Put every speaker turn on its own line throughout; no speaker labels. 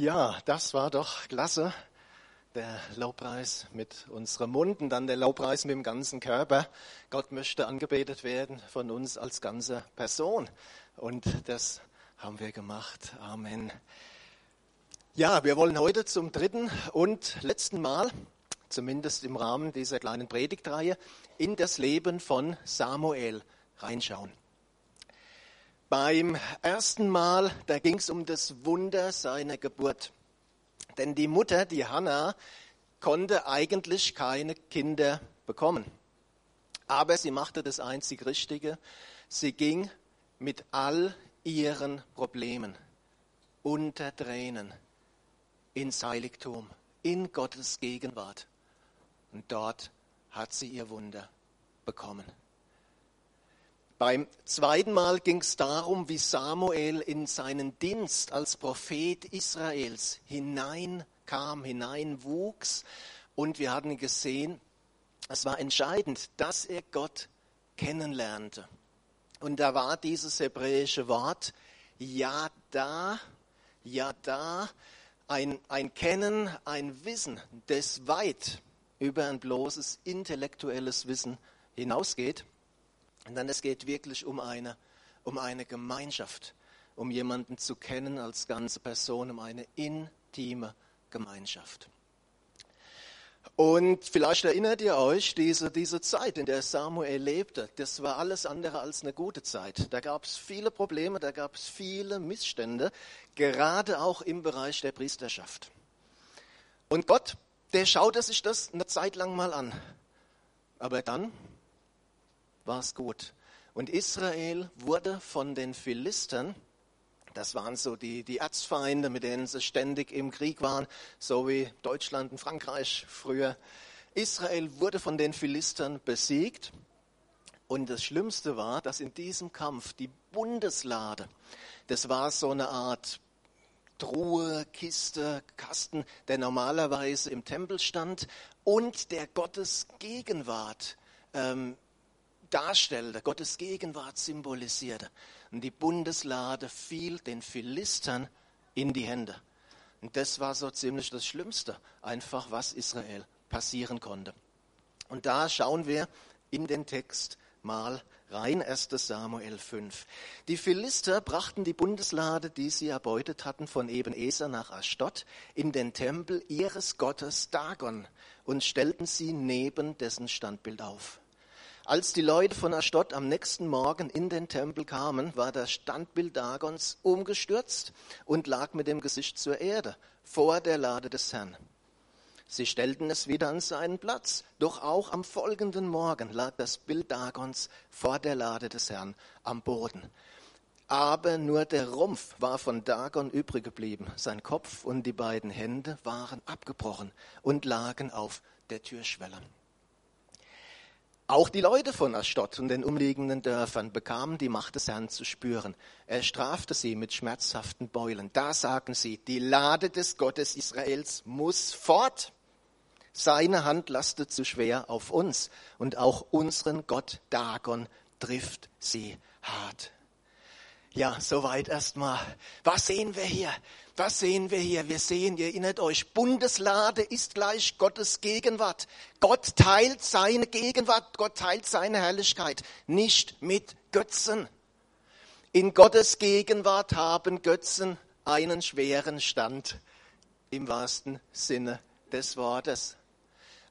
Ja, das war doch klasse. Der Lobpreis mit unserem Mund und dann der Lobpreis mit dem ganzen Körper. Gott möchte angebetet werden von uns als ganze Person. Und das haben wir gemacht. Amen. Ja, wir wollen heute zum dritten und letzten Mal, zumindest im Rahmen dieser kleinen Predigtreihe, in das Leben von Samuel reinschauen. Beim ersten Mal, da ging es um das Wunder seiner Geburt. Denn die Mutter, die Hannah, konnte eigentlich keine Kinder bekommen. Aber sie machte das einzig Richtige. Sie ging mit all ihren Problemen unter Tränen ins Heiligtum, in Gottes Gegenwart. Und dort hat sie ihr Wunder bekommen. Beim zweiten Mal ging es darum, wie Samuel in seinen Dienst als Prophet Israels hineinkam, hineinwuchs. Und wir hatten gesehen, es war entscheidend, dass er Gott kennenlernte. Und da war dieses hebräische Wort ja da, ja da, ein, ein Kennen, ein Wissen, das weit über ein bloßes intellektuelles Wissen hinausgeht. Sondern es geht wirklich um eine, um eine Gemeinschaft, um jemanden zu kennen als ganze Person, um eine intime Gemeinschaft. Und vielleicht erinnert ihr euch, diese, diese Zeit, in der Samuel lebte, das war alles andere als eine gute Zeit. Da gab es viele Probleme, da gab es viele Missstände, gerade auch im Bereich der Priesterschaft. Und Gott, der schaute sich das eine Zeit lang mal an. Aber dann war es gut. Und Israel wurde von den Philistern, das waren so die, die Erzfeinde, mit denen sie ständig im Krieg waren, so wie Deutschland und Frankreich früher. Israel wurde von den Philistern besiegt. Und das Schlimmste war, dass in diesem Kampf die Bundeslade, das war so eine Art Truhe, Kiste, Kasten, der normalerweise im Tempel stand und der Gottes Gegenwart ähm, darstellte, Gottes Gegenwart symbolisierte. Und die Bundeslade fiel den Philistern in die Hände. Und das war so ziemlich das Schlimmste, einfach was Israel passieren konnte. Und da schauen wir in den Text mal rein, 1 Samuel 5. Die Philister brachten die Bundeslade, die sie erbeutet hatten, von Ebenezer nach Ashdod in den Tempel ihres Gottes Dagon und stellten sie neben dessen Standbild auf. Als die Leute von Ashdod am nächsten Morgen in den Tempel kamen, war das Standbild Dagons umgestürzt und lag mit dem Gesicht zur Erde vor der Lade des Herrn. Sie stellten es wieder an seinen Platz, doch auch am folgenden Morgen lag das Bild Dagons vor der Lade des Herrn am Boden. Aber nur der Rumpf war von Dagon übrig geblieben. Sein Kopf und die beiden Hände waren abgebrochen und lagen auf der Türschwelle. Auch die Leute von Ashdod und den umliegenden Dörfern bekamen die Macht des Herrn zu spüren. Er strafte sie mit schmerzhaften Beulen. Da sagen sie, die Lade des Gottes Israels muss fort. Seine Hand lastet zu schwer auf uns und auch unseren Gott Dagon trifft sie hart. Ja, soweit erstmal. Was sehen wir hier? Was sehen wir hier? Wir sehen, ihr erinnert euch, Bundeslade ist gleich Gottes Gegenwart. Gott teilt seine Gegenwart, Gott teilt seine Herrlichkeit, nicht mit Götzen. In Gottes Gegenwart haben Götzen einen schweren Stand, im wahrsten Sinne des Wortes.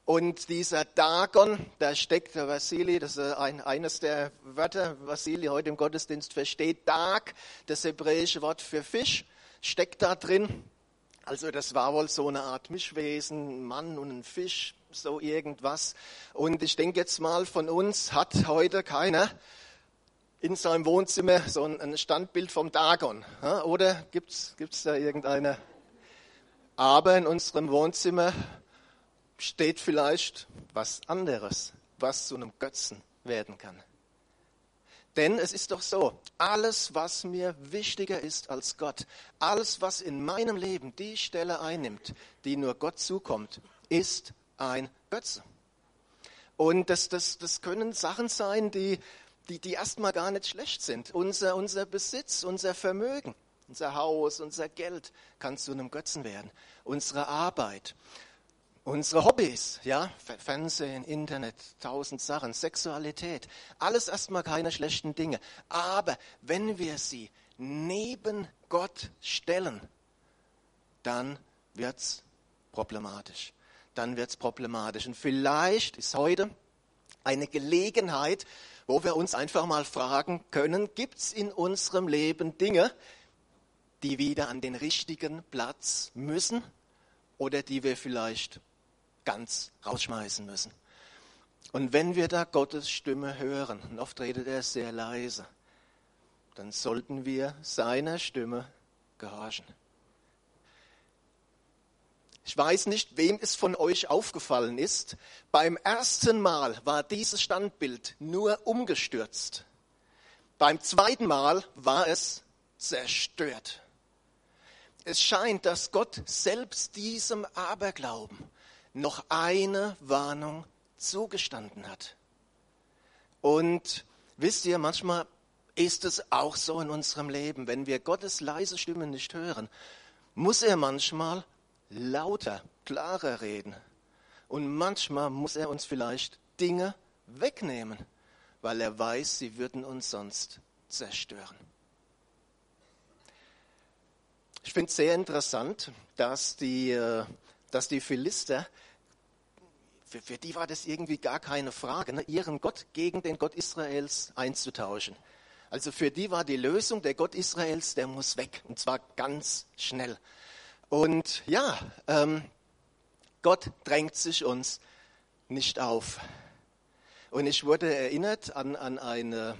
Und dieser Dagon, da steckt der Vasili, das ist ein, eines der Wörter, Vasili heute im Gottesdienst versteht, Dag, das hebräische Wort für Fisch, steckt da drin. Also das war wohl so eine Art Mischwesen, Mann und ein Fisch, so irgendwas. Und ich denke jetzt mal, von uns hat heute keiner in seinem Wohnzimmer so ein Standbild vom Dagon. Oder gibt es da irgendeine? Aber in unserem Wohnzimmer steht vielleicht was anderes, was zu einem Götzen werden kann. Denn es ist doch so, alles, was mir wichtiger ist als Gott, alles, was in meinem Leben die Stelle einnimmt, die nur Gott zukommt, ist ein Götze. Und das, das, das können Sachen sein, die, die, die erstmal gar nicht schlecht sind. Unser, unser Besitz, unser Vermögen, unser Haus, unser Geld kann zu einem Götzen werden. Unsere Arbeit, unsere Hobbys, ja, Fernsehen, Internet, tausend Sachen, Sexualität, alles erstmal keine schlechten Dinge. Aber wenn wir sie neben Gott stellen, dann wird's problematisch. Dann wird's problematisch. Und vielleicht ist heute eine Gelegenheit, wo wir uns einfach mal fragen können, gibt's in unserem Leben Dinge, die wieder an den richtigen Platz müssen oder die wir vielleicht ganz rausschmeißen müssen. Und wenn wir da Gottes Stimme hören, und oft redet er sehr leise, dann sollten wir seiner Stimme gehorchen. Ich weiß nicht, wem es von euch aufgefallen ist. Beim ersten Mal war dieses Standbild nur umgestürzt. Beim zweiten Mal war es zerstört. Es scheint, dass Gott selbst diesem Aberglauben noch eine Warnung zugestanden hat. Und wisst ihr, manchmal ist es auch so in unserem Leben, wenn wir Gottes leise Stimme nicht hören, muss er manchmal lauter, klarer reden. Und manchmal muss er uns vielleicht Dinge wegnehmen, weil er weiß, sie würden uns sonst zerstören. Ich finde es sehr interessant, dass die, äh, dass die Philister, für, für, die war das irgendwie gar keine Frage, ne, ihren Gott gegen den Gott Israels einzutauschen. Also für die war die Lösung, der Gott Israels, der muss weg, und zwar ganz schnell. Und ja, ähm, Gott drängt sich uns nicht auf. Und ich wurde erinnert an, an eine,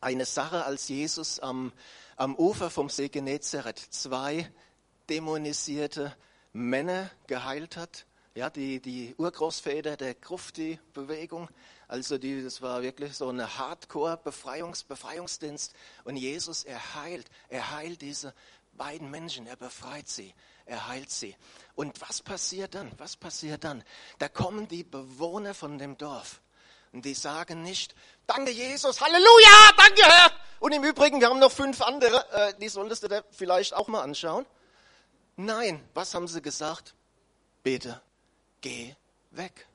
eine Sache, als Jesus am, am Ufer vom See Genezareth zwei dämonisierte Männer geheilt hat. Ja, die, die Urgroßväter der Grufti-Bewegung. Also die, das war wirklich so eine Hardcore-Befreiungs, Befreiungsdienst. Und Jesus, er heilt, er heilt diese beiden Menschen, er befreit sie, er heilt sie. Und was passiert dann? Was passiert dann? Da kommen die Bewohner von dem Dorf und die sagen nicht, danke Jesus, Halleluja, danke Herr. Und im Übrigen, wir haben noch fünf andere, äh, die solltest du dir vielleicht auch mal anschauen. Nein, was haben sie gesagt? Bitte, geh weg.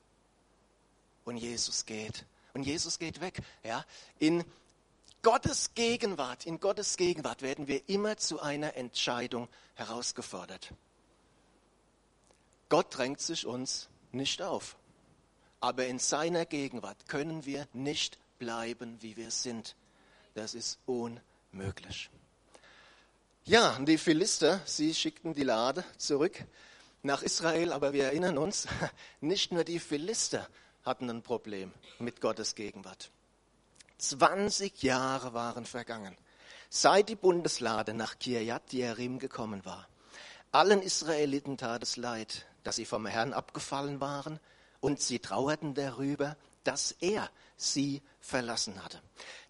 Und Jesus geht. Und Jesus geht weg. Ja, in Gottes Gegenwart, in Gottes Gegenwart werden wir immer zu einer Entscheidung herausgefordert. Gott drängt sich uns nicht auf. Aber in seiner Gegenwart können wir nicht bleiben, wie wir sind. Das ist unmöglich. Ja, die Philister, sie schickten die Lade zurück nach Israel, aber wir erinnern uns, nicht nur die Philister hatten ein Problem mit Gottes Gegenwart. 20 Jahre waren vergangen, seit die Bundeslade nach Kirjat Jearim gekommen war. Allen Israeliten tat es leid, dass sie vom Herrn abgefallen waren, und sie trauerten darüber, dass er sie verlassen hatte.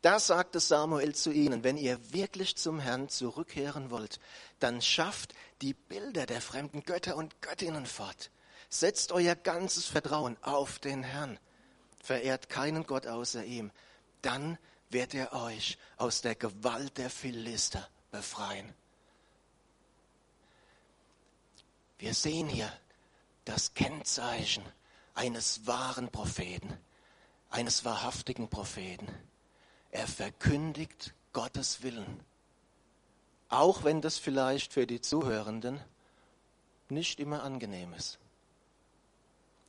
Da sagte Samuel zu ihnen, wenn ihr wirklich zum Herrn zurückkehren wollt, dann schafft die Bilder der fremden Götter und Göttinnen fort. Setzt euer ganzes Vertrauen auf den Herrn. Verehrt keinen Gott außer ihm dann wird er euch aus der Gewalt der Philister befreien. Wir sehen hier das Kennzeichen eines wahren Propheten, eines wahrhaftigen Propheten. Er verkündigt Gottes Willen, auch wenn das vielleicht für die Zuhörenden nicht immer angenehm ist.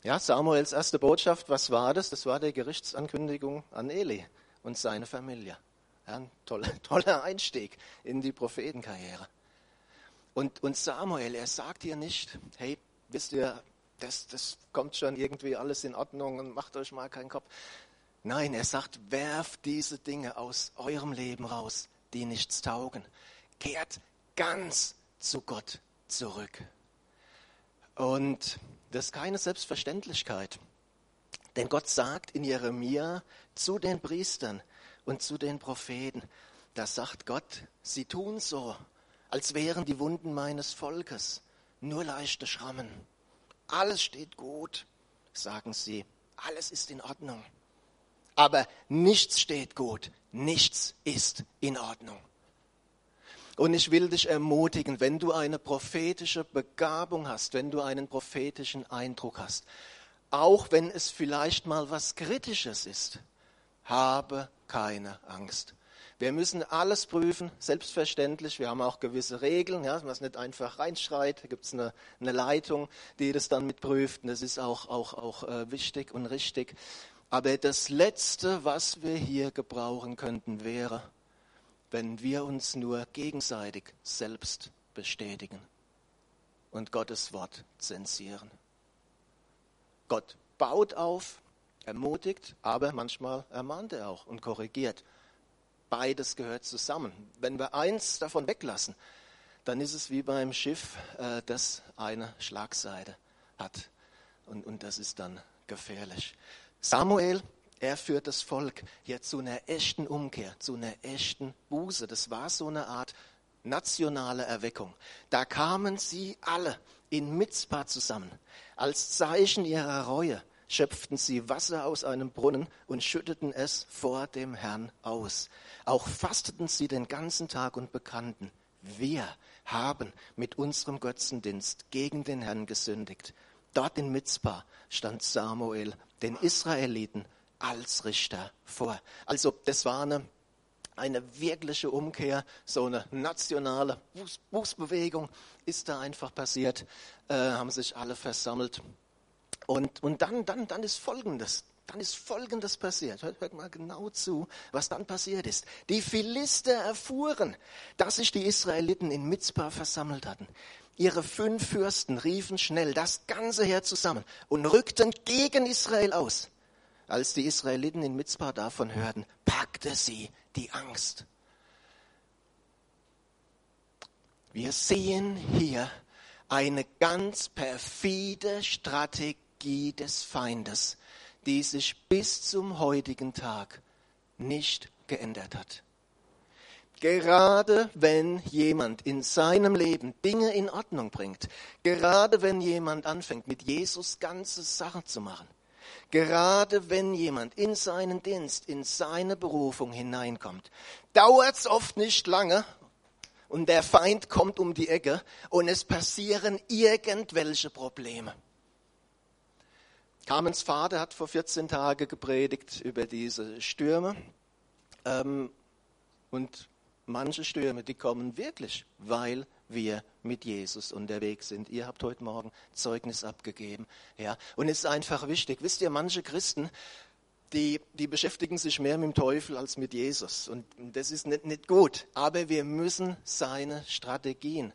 Ja, Samuels erste Botschaft, was war das? Das war die Gerichtsankündigung an Eli und seine Familie. Ja, ein toller, toller Einstieg in die Prophetenkarriere. Und, und Samuel, er sagt hier nicht, hey, wisst ihr, das, das kommt schon irgendwie alles in Ordnung und macht euch mal keinen Kopf. Nein, er sagt, werft diese Dinge aus eurem Leben raus, die nichts taugen. Kehrt ganz zu Gott zurück. Und das ist keine Selbstverständlichkeit. Denn Gott sagt in Jeremia zu den Priestern und zu den Propheten, da sagt Gott, sie tun so, als wären die Wunden meines Volkes nur leichte Schrammen. Alles steht gut, sagen sie, alles ist in Ordnung. Aber nichts steht gut, nichts ist in Ordnung. Und ich will dich ermutigen, wenn du eine prophetische Begabung hast, wenn du einen prophetischen Eindruck hast, auch wenn es vielleicht mal was Kritisches ist, habe keine Angst. Wir müssen alles prüfen, selbstverständlich. Wir haben auch gewisse Regeln, ja, was nicht einfach reinschreit. Da gibt es eine, eine, Leitung, die das dann mitprüft. Und das ist auch, auch, auch äh, wichtig und richtig. Aber das Letzte, was wir hier gebrauchen könnten, wäre, wenn wir uns nur gegenseitig selbst bestätigen und Gottes Wort zensieren. Gott baut auf, ermutigt, aber manchmal ermahnt er auch und korrigiert. Beides gehört zusammen. Wenn wir eins davon weglassen, dann ist es wie beim Schiff, äh, das eine Schlagseite hat. Und, und das ist dann gefährlich. Samuel, er führt das Volk hier zu einer echten Umkehr, zu einer echten Buße. Das war so eine Art nationale Erweckung. Da kamen sie alle in Mitzpah zusammen, als Zeichen ihrer Reue schöpften sie Wasser aus einem Brunnen und schütteten es vor dem Herrn aus. Auch fasteten sie den ganzen Tag und bekannten, wir haben mit unserem Götzendienst gegen den Herrn gesündigt. Dort in Mitzpah stand Samuel den Israeliten als Richter vor. Also das war eine, eine wirkliche Umkehr, so eine nationale Bußbewegung ist da einfach passiert, äh, haben sich alle versammelt und, und dann, dann, dann ist Folgendes. Dann ist Folgendes passiert. Hört, hört mal genau zu, was dann passiert ist. Die Philister erfuhren, dass sich die Israeliten in Mitzpah versammelt hatten. Ihre fünf Fürsten riefen schnell das ganze Heer zusammen und rückten gegen Israel aus. Als die Israeliten in Mitzpah davon hörten, packte sie die Angst. Wir sehen hier eine ganz perfide Strategie Strategie des Feindes, die sich bis zum heutigen Tag nicht geändert hat. Gerade wenn jemand in seinem Leben Dinge in Ordnung bringt, gerade wenn jemand anfängt, mit Jesus ganze Sachen zu machen, gerade wenn jemand in seinen Dienst, in seine Berufung hineinkommt, dauert es oft nicht lange und der Feind kommt um die Ecke und es passieren irgendwelche Probleme. Carmens Vater hat vor 14 Tagen gepredigt über diese Stürme. Ähm, und manche Stürme, die kommen wirklich, weil wir mit Jesus unterwegs sind. Ihr habt heute Morgen Zeugnis abgegeben. Ja, und es ist einfach wichtig. Wisst ihr, manche Christen, die, die beschäftigen sich mehr mit dem Teufel als mit Jesus. Und das ist nicht, nicht gut. Aber wir müssen seine Strategien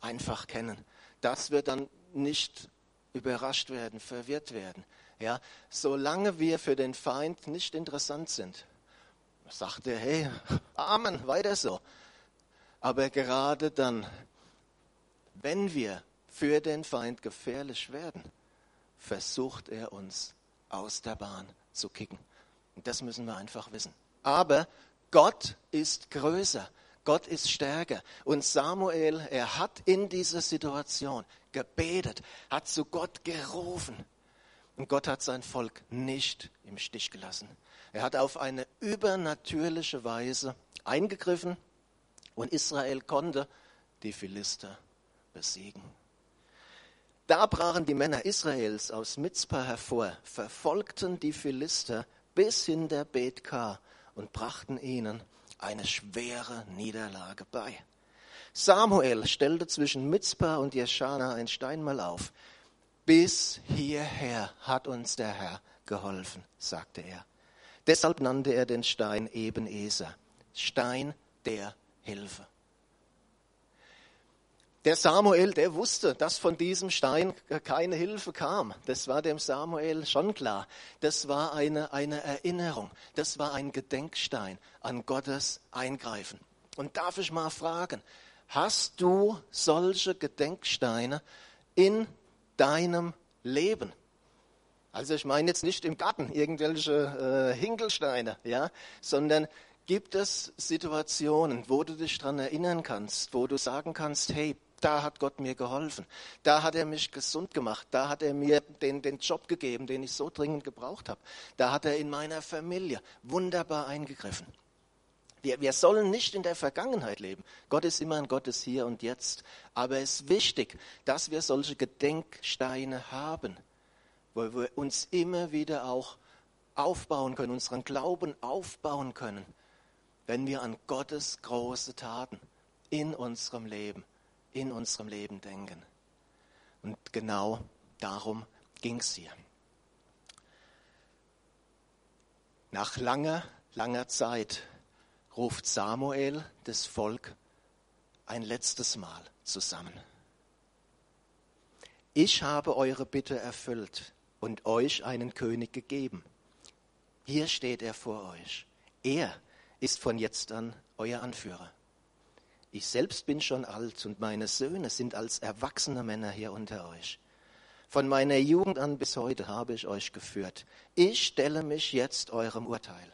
einfach kennen. Dass wir dann nicht überrascht werden, verwirrt werden. Ja, solange wir für den Feind nicht interessant sind, sagt er, hey, Amen, weiter so. Aber gerade dann, wenn wir für den Feind gefährlich werden, versucht er uns aus der Bahn zu kicken. Und das müssen wir einfach wissen. Aber Gott ist größer. Gott ist stärker. Und Samuel, er hat in dieser Situation gebetet, hat zu Gott gerufen. Und Gott hat sein Volk nicht im Stich gelassen. Er hat auf eine übernatürliche Weise eingegriffen und Israel konnte die Philister besiegen. Da brachen die Männer Israels aus Mitzpah hervor, verfolgten die Philister bis hinter Bethkar und brachten ihnen eine schwere Niederlage bei. Samuel stellte zwischen Mitzpah und Jeschana ein Steinmal auf. Bis hierher hat uns der Herr geholfen, sagte er. Deshalb nannte er den Stein Ebenezer, Stein der Hilfe. Der Samuel, der wusste, dass von diesem Stein keine Hilfe kam. Das war dem Samuel schon klar. Das war eine, eine Erinnerung. Das war ein Gedenkstein an Gottes Eingreifen. Und darf ich mal fragen, hast du solche Gedenksteine in deinem Leben? Also ich meine jetzt nicht im Garten irgendwelche äh, Hinkelsteine, ja, sondern gibt es Situationen, wo du dich daran erinnern kannst, wo du sagen kannst, hey, da hat Gott mir geholfen. Da hat er mich gesund gemacht. Da hat er mir den, den Job gegeben, den ich so dringend gebraucht habe. Da hat er in meiner Familie wunderbar eingegriffen. Wir, wir sollen nicht in der Vergangenheit leben. Gott ist immer ein Gott des Hier und Jetzt. Aber es ist wichtig, dass wir solche Gedenksteine haben, wo wir uns immer wieder auch aufbauen können, unseren Glauben aufbauen können, wenn wir an Gottes große Taten in unserem Leben, in unserem Leben denken. Und genau darum ging es hier. Nach langer, langer Zeit ruft Samuel das Volk ein letztes Mal zusammen. Ich habe eure Bitte erfüllt und euch einen König gegeben. Hier steht er vor euch. Er ist von jetzt an euer Anführer. Ich selbst bin schon alt und meine Söhne sind als erwachsene Männer hier unter euch. Von meiner Jugend an bis heute habe ich euch geführt. Ich stelle mich jetzt eurem Urteil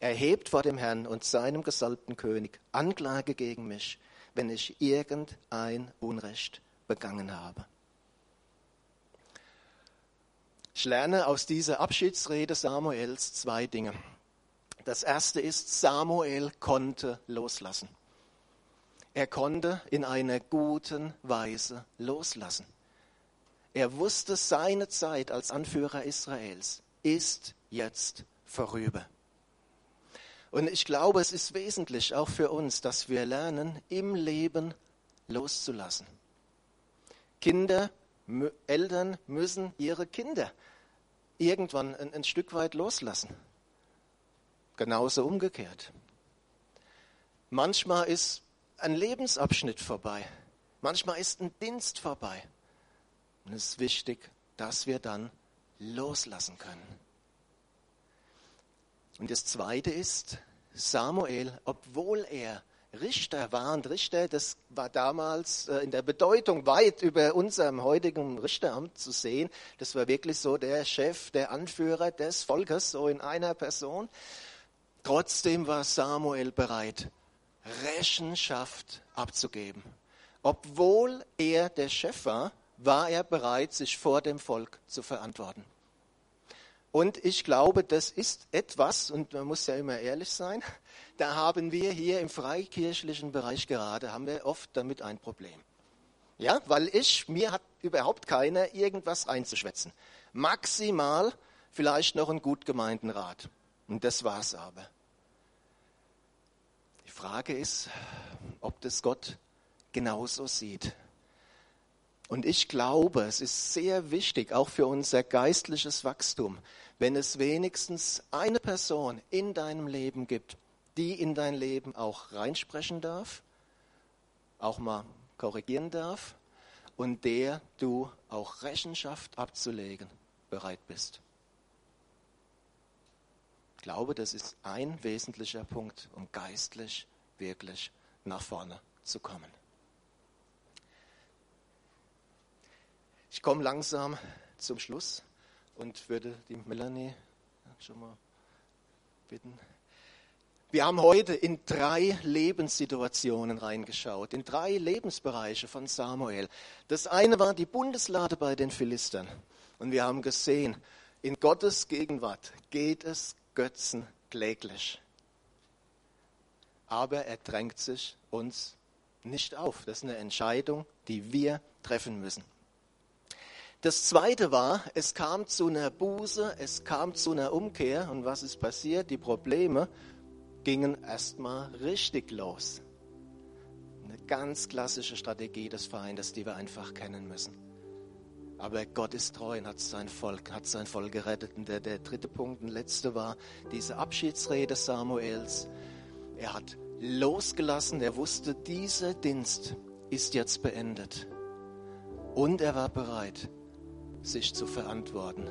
erhebt vor dem Herrn und seinem gesalbten König Anklage gegen mich, wenn ich irgendein Unrecht begangen habe. Ich lerne aus dieser Abschiedsrede Samuels zwei Dinge. Das erste ist, Samuel konnte loslassen. Er konnte in einer guten Weise loslassen. Er wusste, seine Zeit als Anführer Israels ist jetzt vorüber. Und ich glaube, es ist wesentlich auch für uns, dass wir lernen, im Leben loszulassen. Kinder, Eltern müssen ihre Kinder irgendwann ein, ein Stück weit loslassen. Genauso umgekehrt. Manchmal ist ein Lebensabschnitt vorbei. Manchmal ist ein Dienst vorbei. Und es ist wichtig, dass wir dann loslassen können. Und das Zweite ist, Samuel, obwohl er Richter war, und Richter, das war damals äh, in der Bedeutung weit über unserem heutigen Richteramt zu sehen. Das war wirklich so der Chef, der Anführer des Volkes, so in einer Person. Trotzdem war Samuel bereit, Rechenschaft abzugeben. Obwohl er der Chef war, war er bereit, sich vor dem Volk zu verantworten. Und ich glaube, das ist etwas, und man muss ja immer ehrlich sein, da haben wir hier im freikirchlichen Bereich gerade, haben wir oft damit ein Problem. Ja, weil ich, mir hat überhaupt keiner irgendwas einzuschwätzen. Maximal vielleicht noch einen gut gemeinten Rat. Und das war's aber. Die Frage ist, ob das Gott genauso sieht. Und ich glaube, es ist sehr wichtig, auch für unser geistliches Wachstum, wenn es wenigstens eine Person in deinem Leben gibt, die in dein Leben auch reinsprechen darf, auch mal korrigieren darf und der du auch Rechenschaft abzulegen bereit bist. Ich glaube, das ist ein wesentlicher Punkt, um geistlich wirklich nach vorne zu kommen. Ich komme langsam zum Schluss und würde die Melanie schon mal bitten. Wir haben heute in drei Lebenssituationen reingeschaut, in drei Lebensbereiche von Samuel. Das eine war die Bundeslade bei den Philistern. Und wir haben gesehen, in Gottes Gegenwart geht es Götzen kläglich. Aber er drängt sich uns nicht auf. Das ist eine Entscheidung, die wir treffen müssen. Das zweite war, es kam zu einer Buße, es kam zu einer Umkehr. Und was ist passiert? Die Probleme gingen erstmal richtig los. Eine ganz klassische Strategie des Feindes, die wir einfach kennen müssen. Aber Gott ist treu und hat sein Volk, hat sein Volk gerettet. Und der, der dritte Punkt, und letzte war diese Abschiedsrede Samuels. Er hat losgelassen, er wusste, dieser Dienst ist jetzt beendet. Und er war bereit, sich zu verantworten.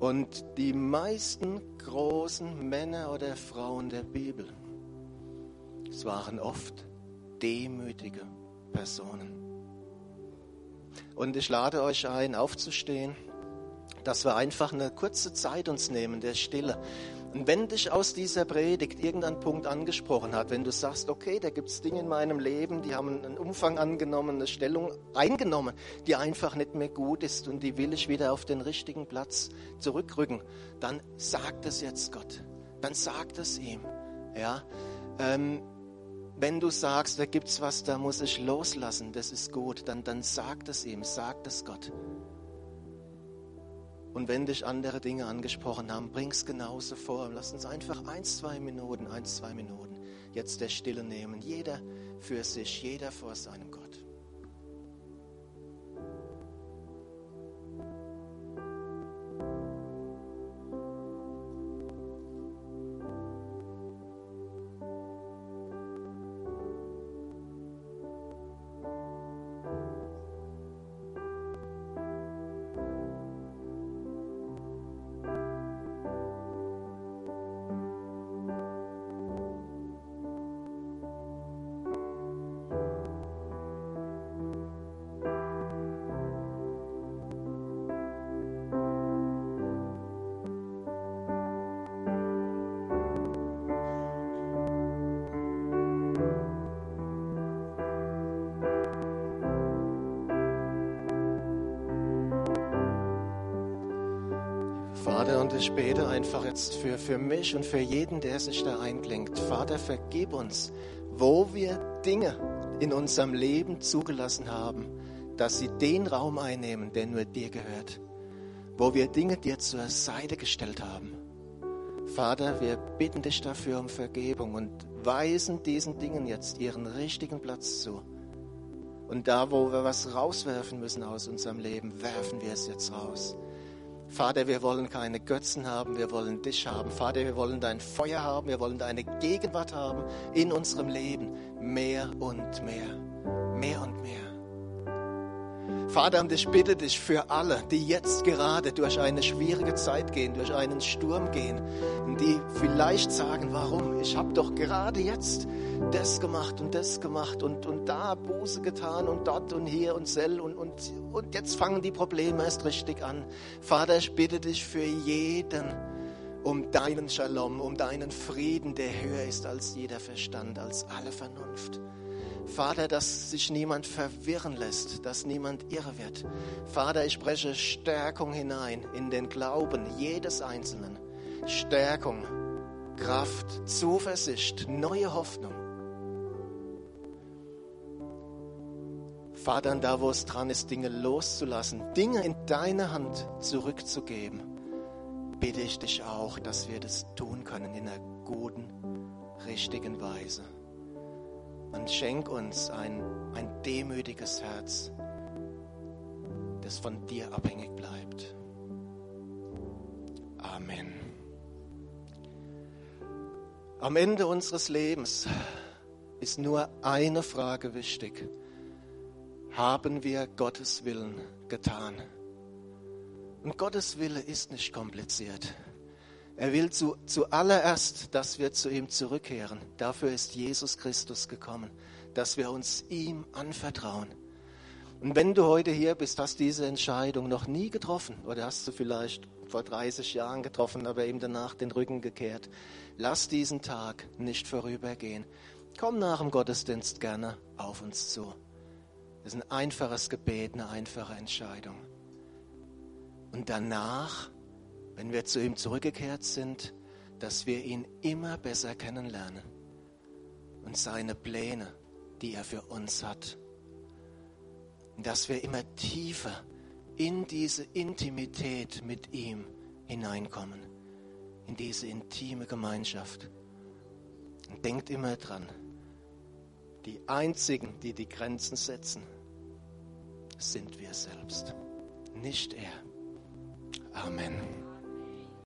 Und die meisten großen Männer oder Frauen der Bibel, es waren oft demütige Personen. Und ich lade euch ein, aufzustehen, dass wir einfach eine kurze Zeit uns nehmen der Stille und wenn dich aus dieser Predigt irgendein Punkt angesprochen hat, wenn du sagst, okay, da gibt es Dinge in meinem Leben, die haben einen Umfang angenommen, eine Stellung eingenommen, die einfach nicht mehr gut ist und die will ich wieder auf den richtigen Platz zurückrücken, dann sag das jetzt Gott. Dann sag das ihm. Ja, ähm, wenn du sagst, da gibt's was, da muss ich loslassen, das ist gut, dann, dann sag das ihm, sag das Gott. Und wenn dich andere Dinge angesprochen haben, bring's genauso vor. Lass uns einfach ein, zwei Minuten, ein, zwei Minuten jetzt der Stille nehmen. Jeder für sich, jeder vor seinem Gott. Vater, und ich bete einfach jetzt für, für mich und für jeden, der sich da einklingt. Vater, vergib uns, wo wir Dinge in unserem Leben zugelassen haben, dass sie den Raum einnehmen, der nur dir gehört. Wo wir Dinge dir zur Seite gestellt haben. Vater, wir bitten dich dafür um Vergebung und weisen diesen Dingen jetzt ihren richtigen Platz zu. Und da, wo wir was rauswerfen müssen aus unserem Leben, werfen wir es jetzt raus. Vater, wir wollen keine Götzen haben, wir wollen dich haben. Vater, wir wollen dein Feuer haben, wir wollen deine Gegenwart haben in unserem Leben. Mehr und mehr, mehr und mehr. Vater, und ich bitte dich für alle, die jetzt gerade durch eine schwierige Zeit gehen, durch einen Sturm gehen, und die vielleicht sagen, warum? Ich habe doch gerade jetzt das gemacht und das gemacht und, und da Buße getan und dort und hier und sel und, und, und jetzt fangen die Probleme erst richtig an. Vater, ich bitte dich für jeden um deinen Shalom, um deinen Frieden, der höher ist als jeder Verstand, als alle Vernunft. Vater, dass sich niemand verwirren lässt, dass niemand irre wird. Vater, ich spreche Stärkung hinein in den Glauben jedes Einzelnen. Stärkung, Kraft, Zuversicht, neue Hoffnung. Vater, da wo es dran ist, Dinge loszulassen, Dinge in deine Hand zurückzugeben, bitte ich dich auch, dass wir das tun können in einer guten, richtigen Weise. Und schenk uns ein, ein demütiges Herz, das von dir abhängig bleibt. Amen. Am Ende unseres Lebens ist nur eine Frage wichtig. Haben wir Gottes Willen getan? Und Gottes Wille ist nicht kompliziert. Er will zu, zuallererst, dass wir zu ihm zurückkehren. Dafür ist Jesus Christus gekommen, dass wir uns ihm anvertrauen. Und wenn du heute hier bist, hast diese Entscheidung noch nie getroffen oder hast du vielleicht vor 30 Jahren getroffen, aber eben danach den Rücken gekehrt. Lass diesen Tag nicht vorübergehen. Komm nach dem Gottesdienst gerne auf uns zu. Das ist ein einfaches Gebet, eine einfache Entscheidung. Und danach wenn wir zu ihm zurückgekehrt sind, dass wir ihn immer besser kennenlernen und seine Pläne, die er für uns hat. Dass wir immer tiefer in diese Intimität mit ihm hineinkommen, in diese intime Gemeinschaft. Und denkt immer dran, die einzigen, die die Grenzen setzen, sind wir selbst, nicht er. Amen.